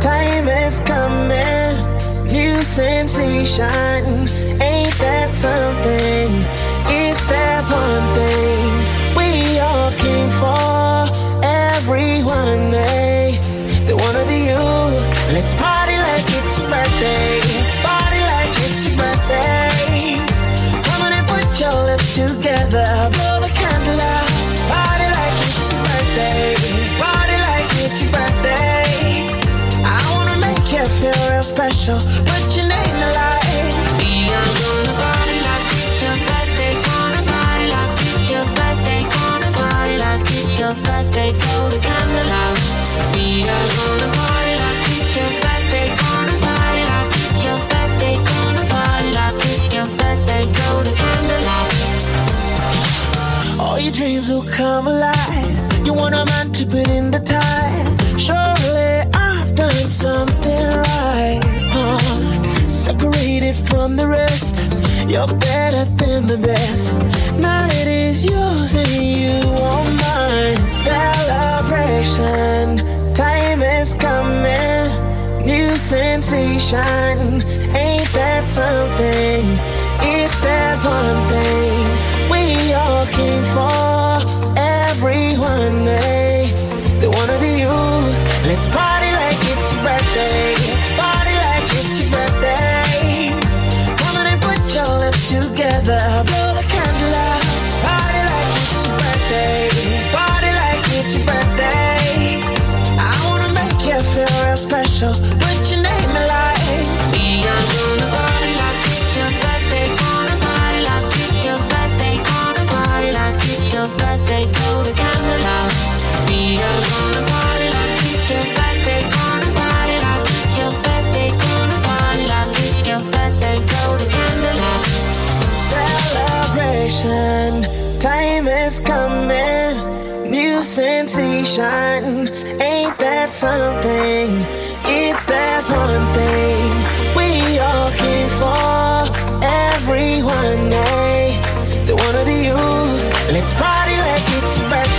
Time is coming. New sensation. Special. Your name lights. We are gonna party like it's your birthday. Gonna party like it's your birthday. Gonna party like it's your birthday. Blow the candle out. We are gonna party like it's your birthday. Gonna party like it's your birthday. Gonna party like it's your birthday. Blow the candle. All your dreams will come alive. You want a man to put in the time. From the rest. You're better than the best. Now it is yours and you are mine. Celebration. Time is coming. New sensation. Ain't that something? It's that one thing we all came for. Everyone, they, they wanna be you. Let's party like it's your birthday. Sensation. Ain't that something? It's that one thing we all came for. Everyone, they, they wanna be you. Let's party like it's your birthday.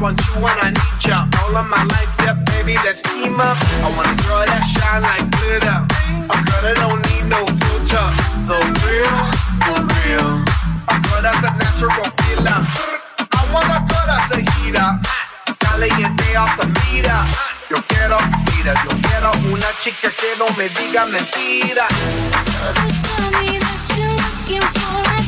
Want you and I need ya. All of my life, yeah, baby, let's team up. I want a girl that shine like glitter. A girl that don't need no filter. The real, for real. A girl that's a natural killer. I want a girl that's a heater. Caliente off the meter. Yo quiero, mira, yo quiero una chica que no me diga mentiras. So they tell me that you're looking for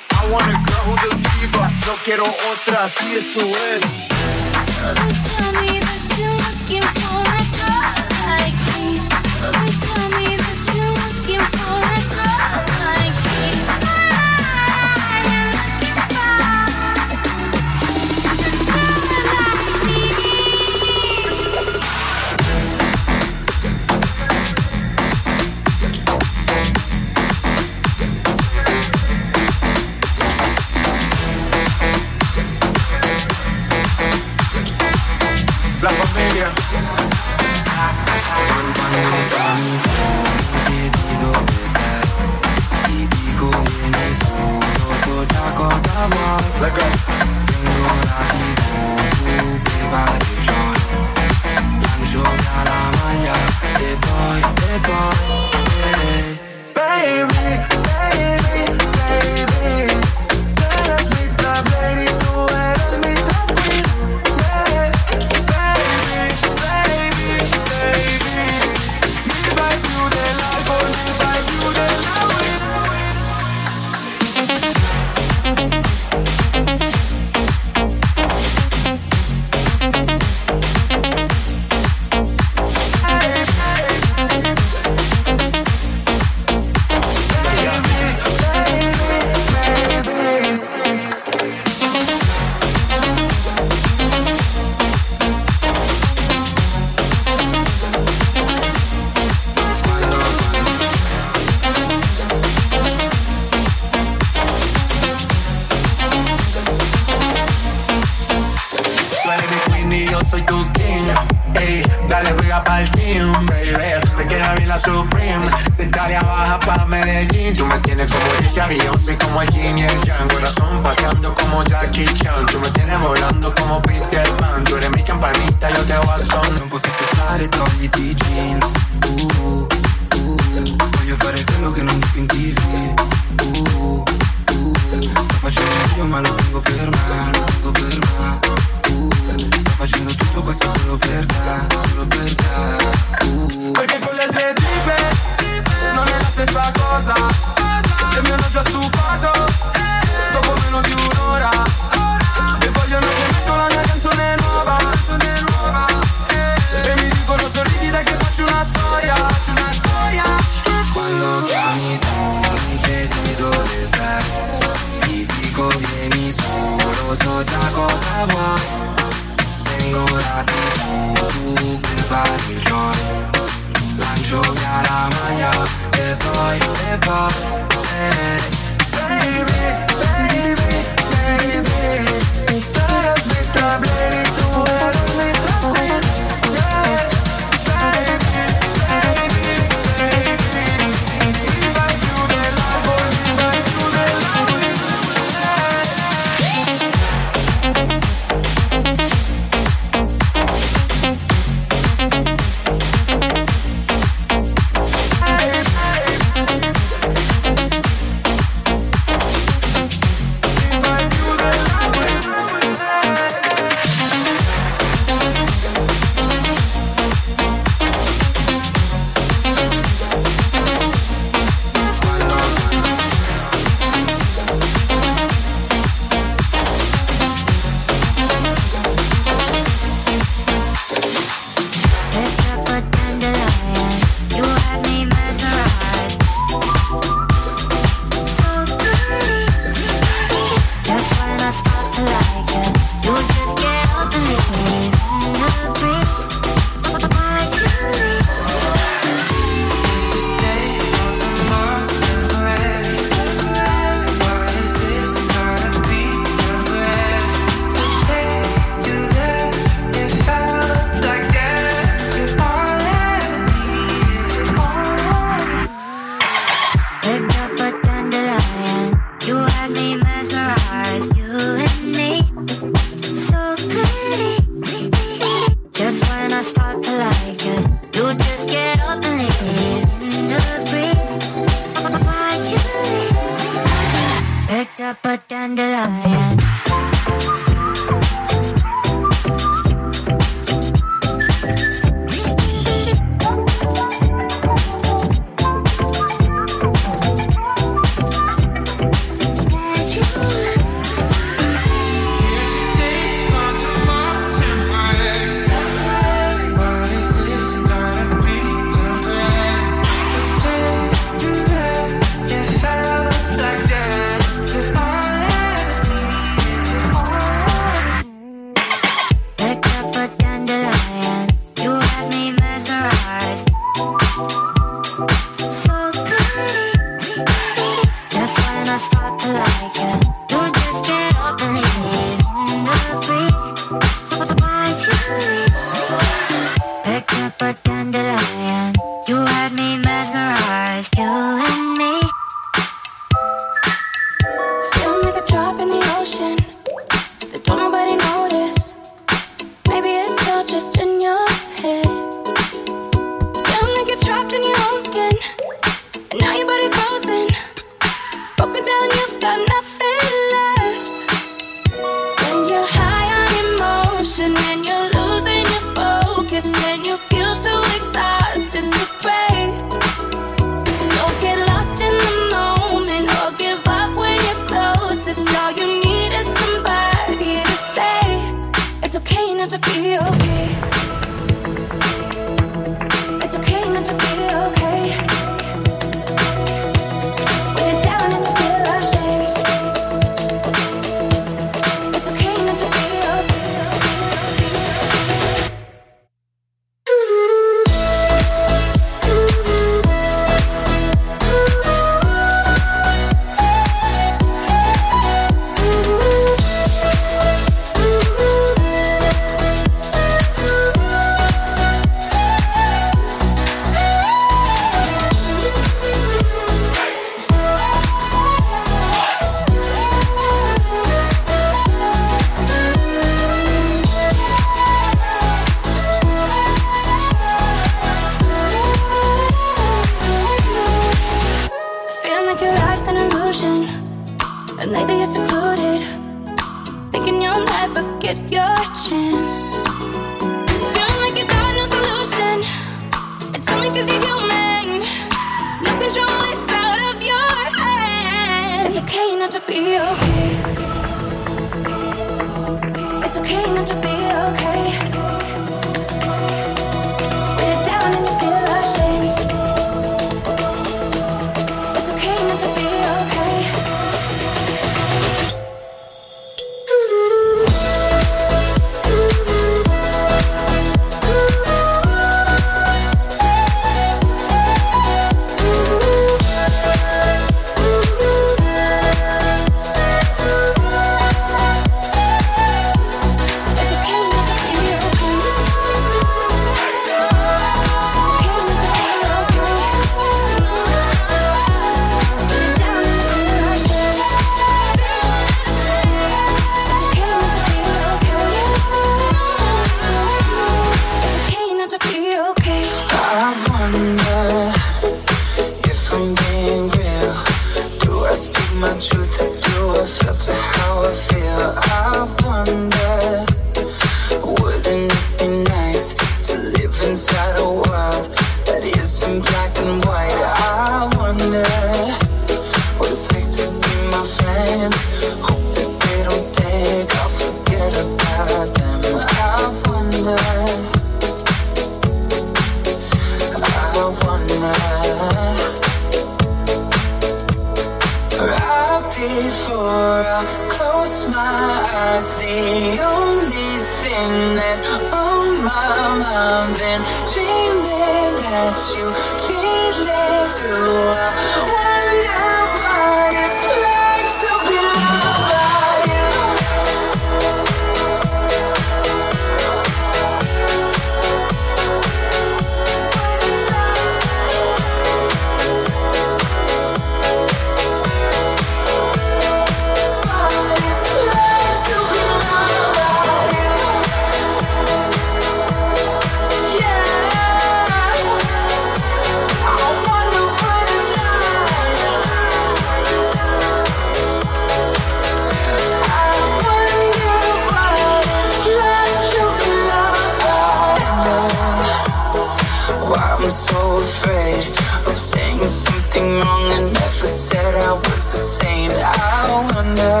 I'm so afraid of saying something wrong and never said I was the same. I wonder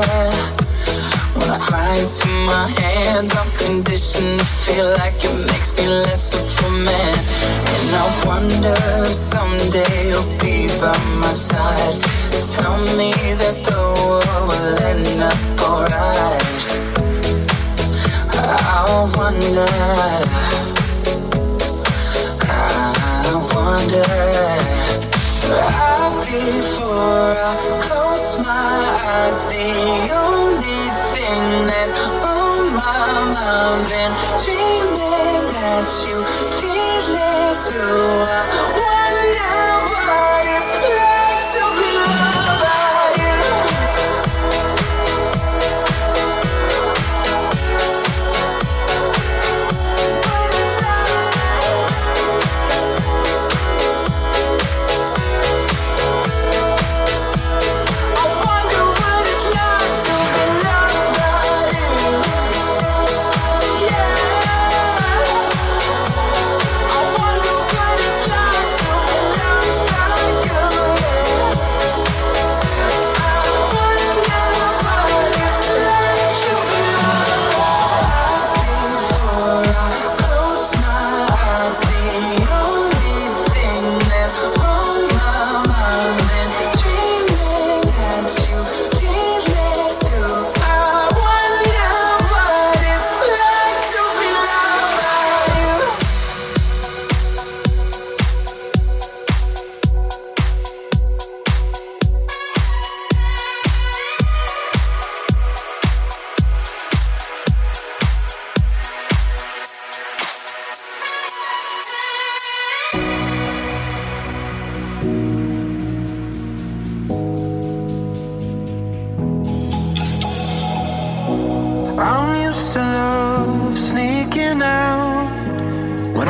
when I cry into my hands, I'm conditioned to feel like it makes me less of a man. And I wonder if someday you'll be by my side. Tell me that the world will end up alright. I wonder. Wonder. Right before I close my eyes, the only thing that's on my mind, then dreaming that you feel it too. I wonder what it's like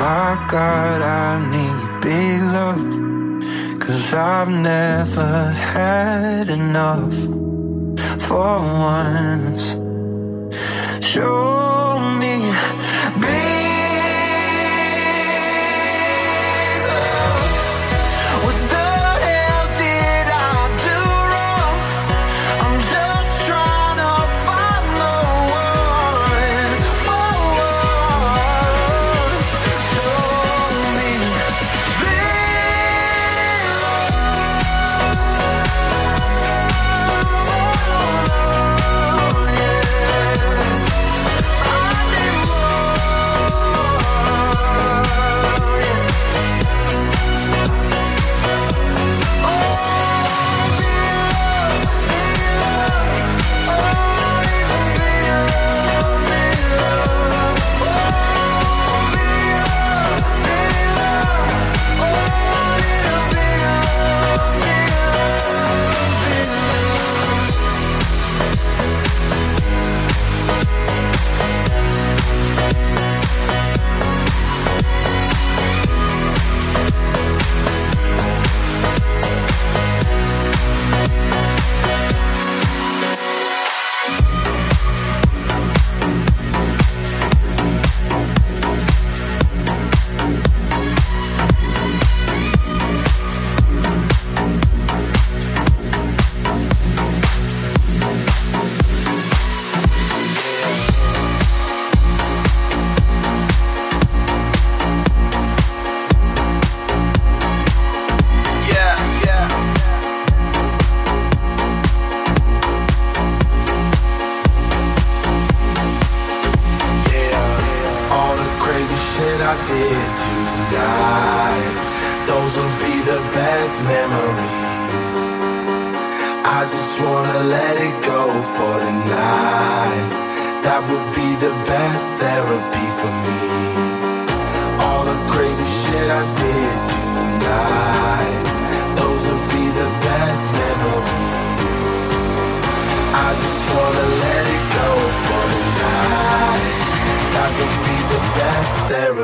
My god, I need big love. Cause I've never had enough for once.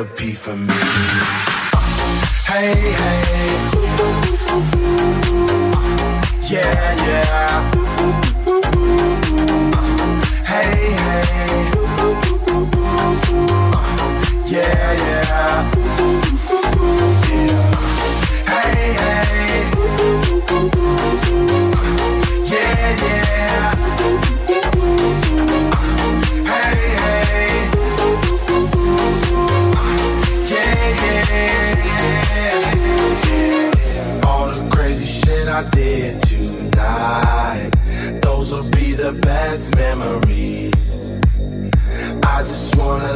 therapy for me. Hey, hey. Yeah, yeah.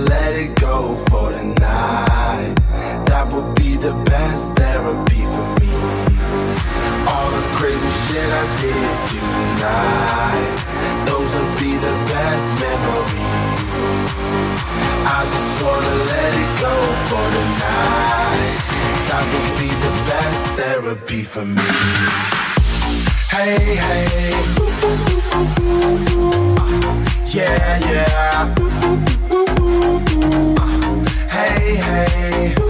let it go for the night. That would be the best therapy for me. All the crazy shit I did tonight, those would be the best memories. I just wanna let it go for the night. That would be the best therapy for me. Hey, hey. Uh, yeah, yeah. Hey, hey.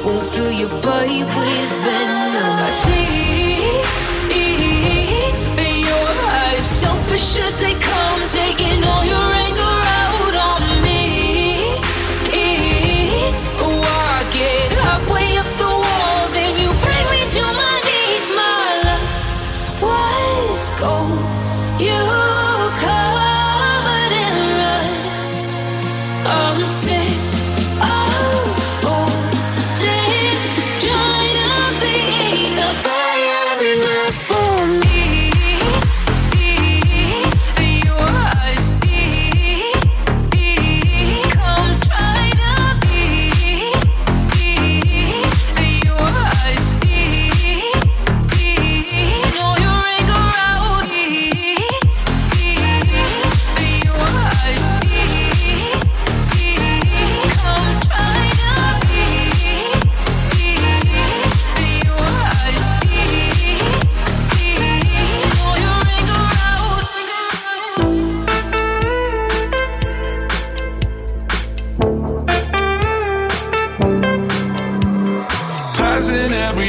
Peace, won't fill your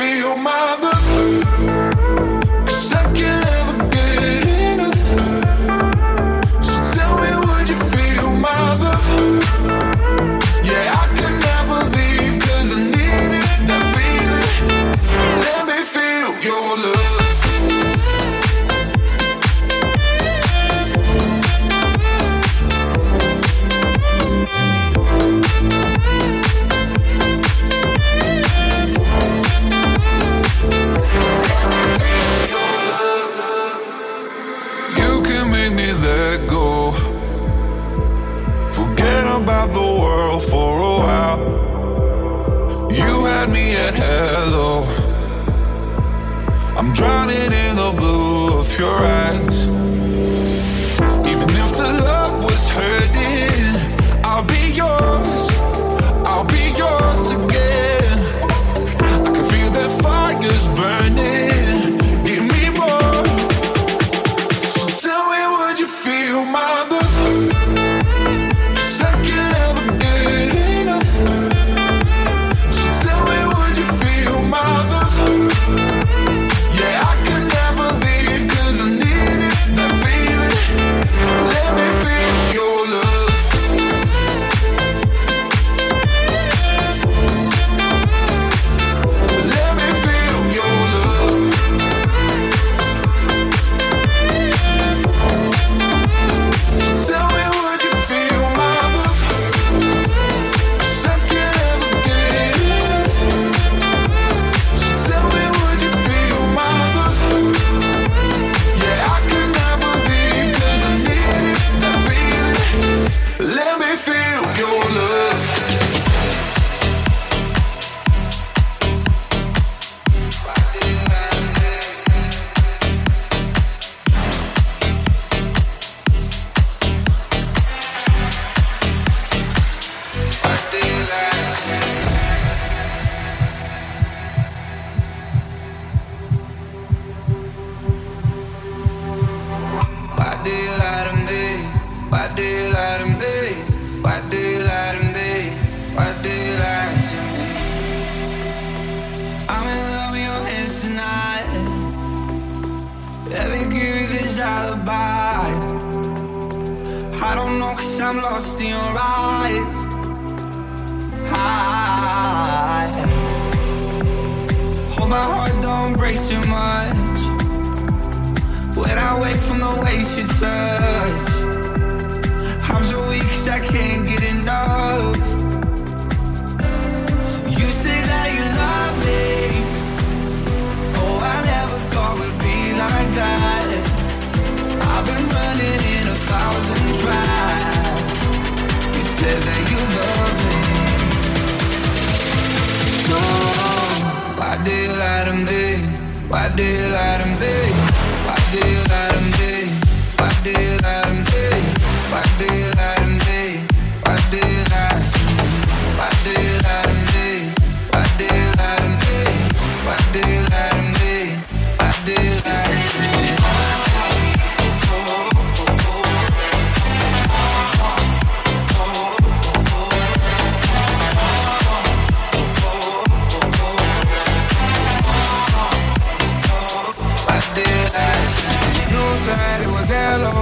be your. You're right.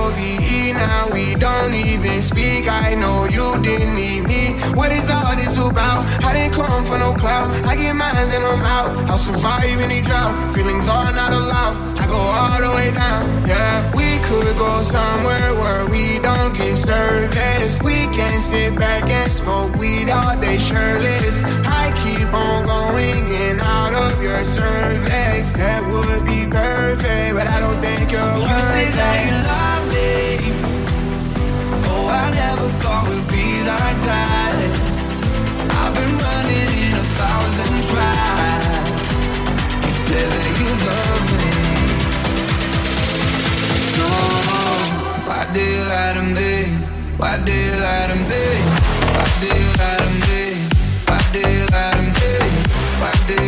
OVE, now we don't even speak. I know you didn't need me. What is all this about? I didn't come for no clout. I get mines and I'm out. I'll survive any drought. Feelings are not allowed. I go all the way down. Yeah, we could go somewhere where we don't get service. We can sit back and smoke weed all day shirtless. I keep on going in out of your cervix. That would be perfect, but I don't think you're you worth say that you love me. Oh, I never thought we'd be like that. I've been running in a thousand tries. You say that you love me him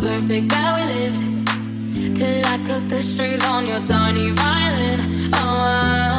perfect that we lived. Till I cut the strings on your tiny violin. Oh,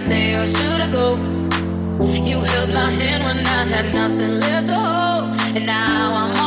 stay or should I go? You held my hand when I had nothing left to hold, and now I'm.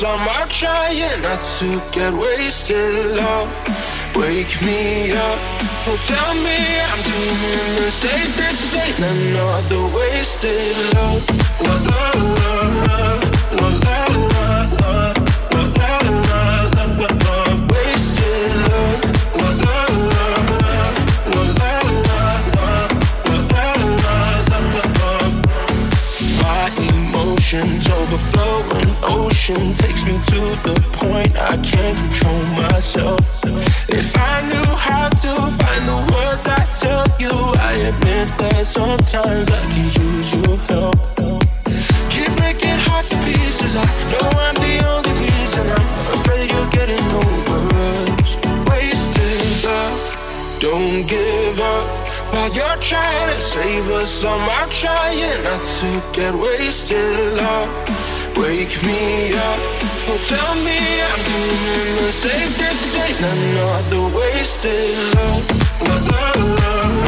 Some are trying not to get wasted, love. Wake me up. Oh, tell me I'm dreaming. This ain't this ain't another wasted love. Well, love. Cause I'm trying not to get wasted love Wake me up, oh tell me I'm doing the right thing. I'm not the wasted love, love, love, love.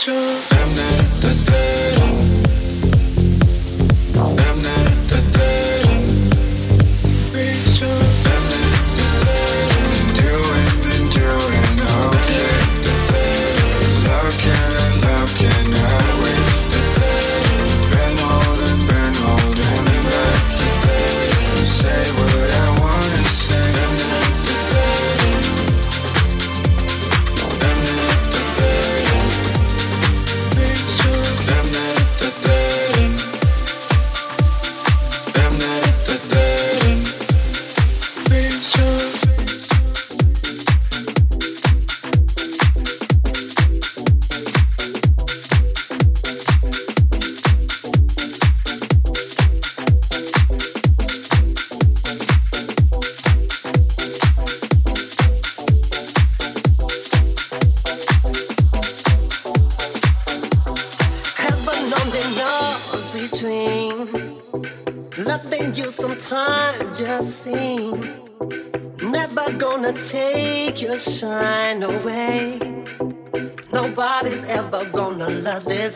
true. I'm not the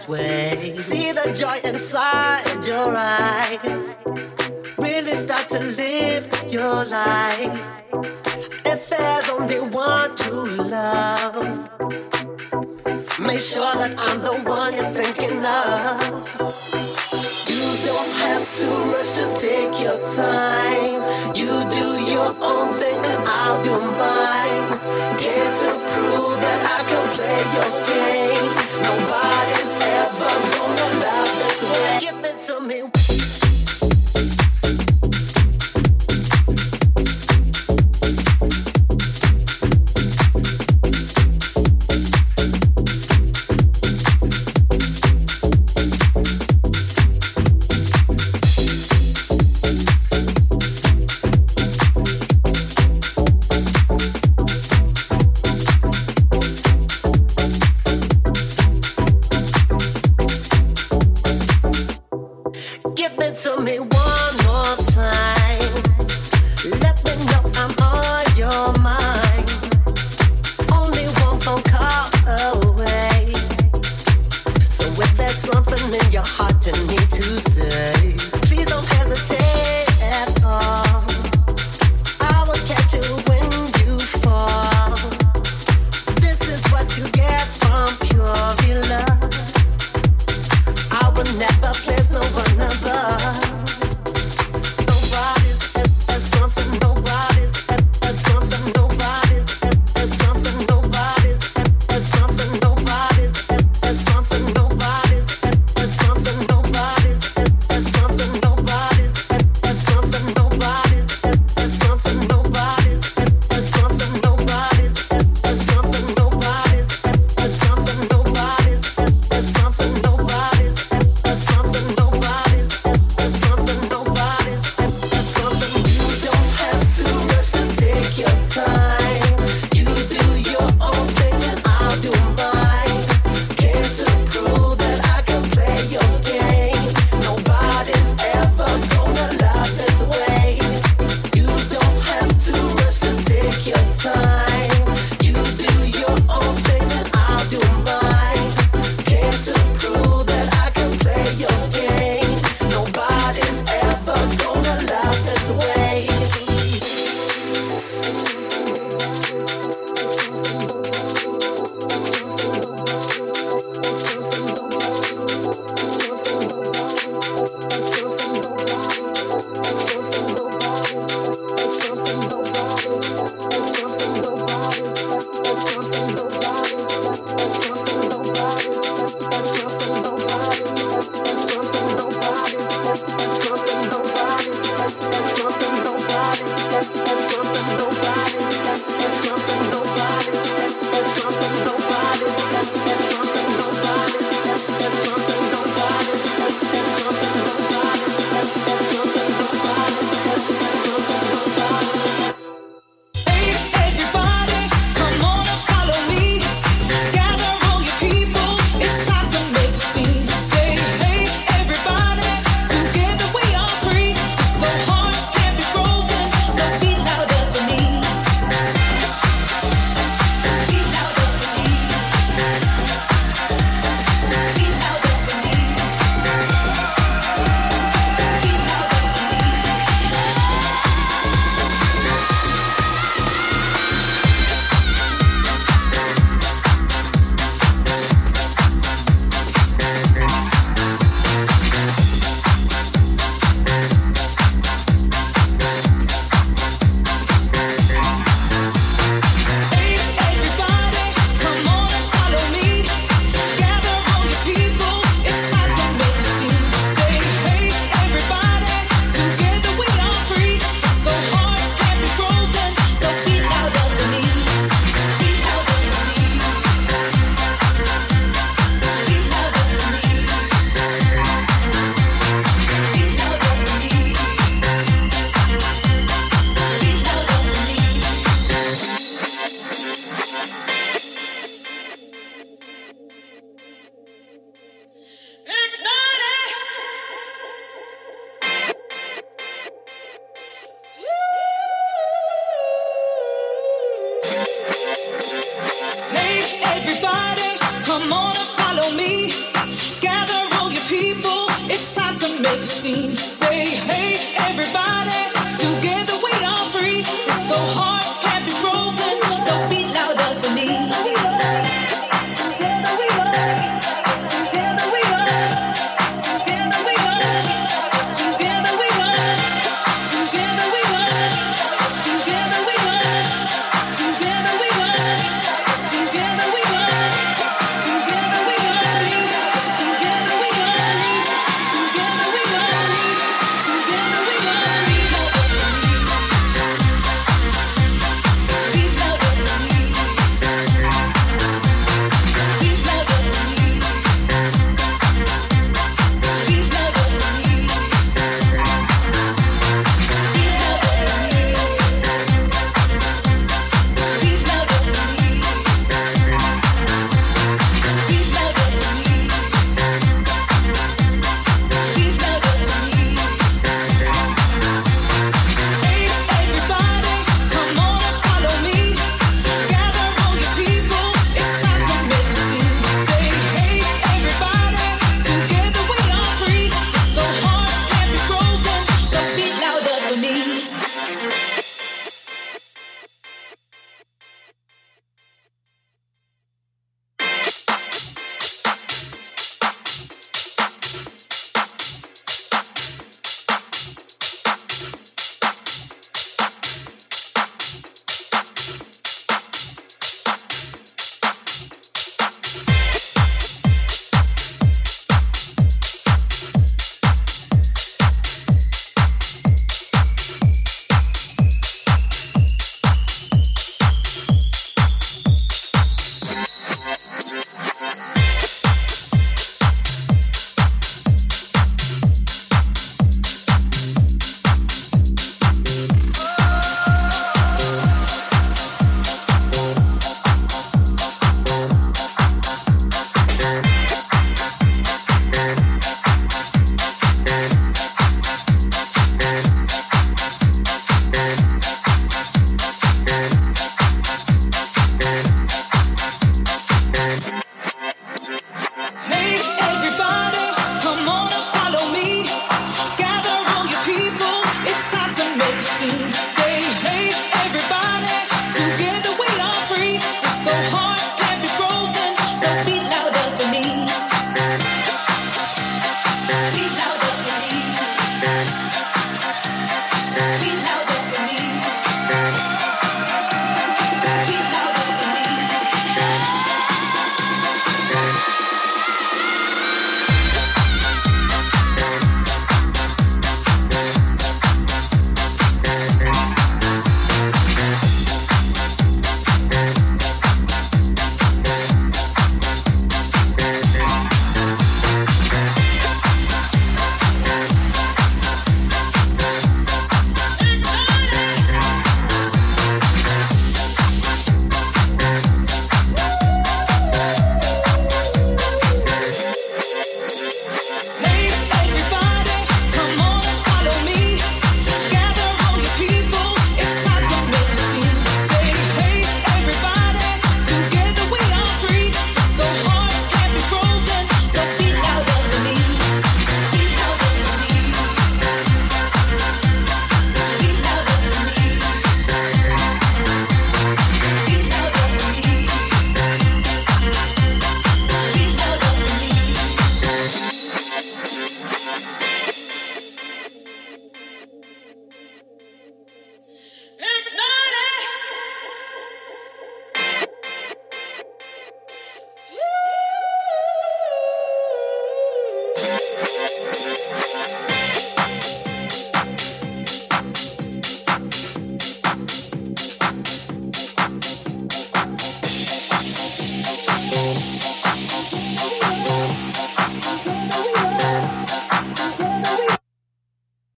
way. See the joy inside your eyes. Really start to live your life. If there's only one to love, make sure that I'm the one you're thinking of. You don't have to rush to take your time. You do your own thing and I'll do mine. Came to prove that I can play your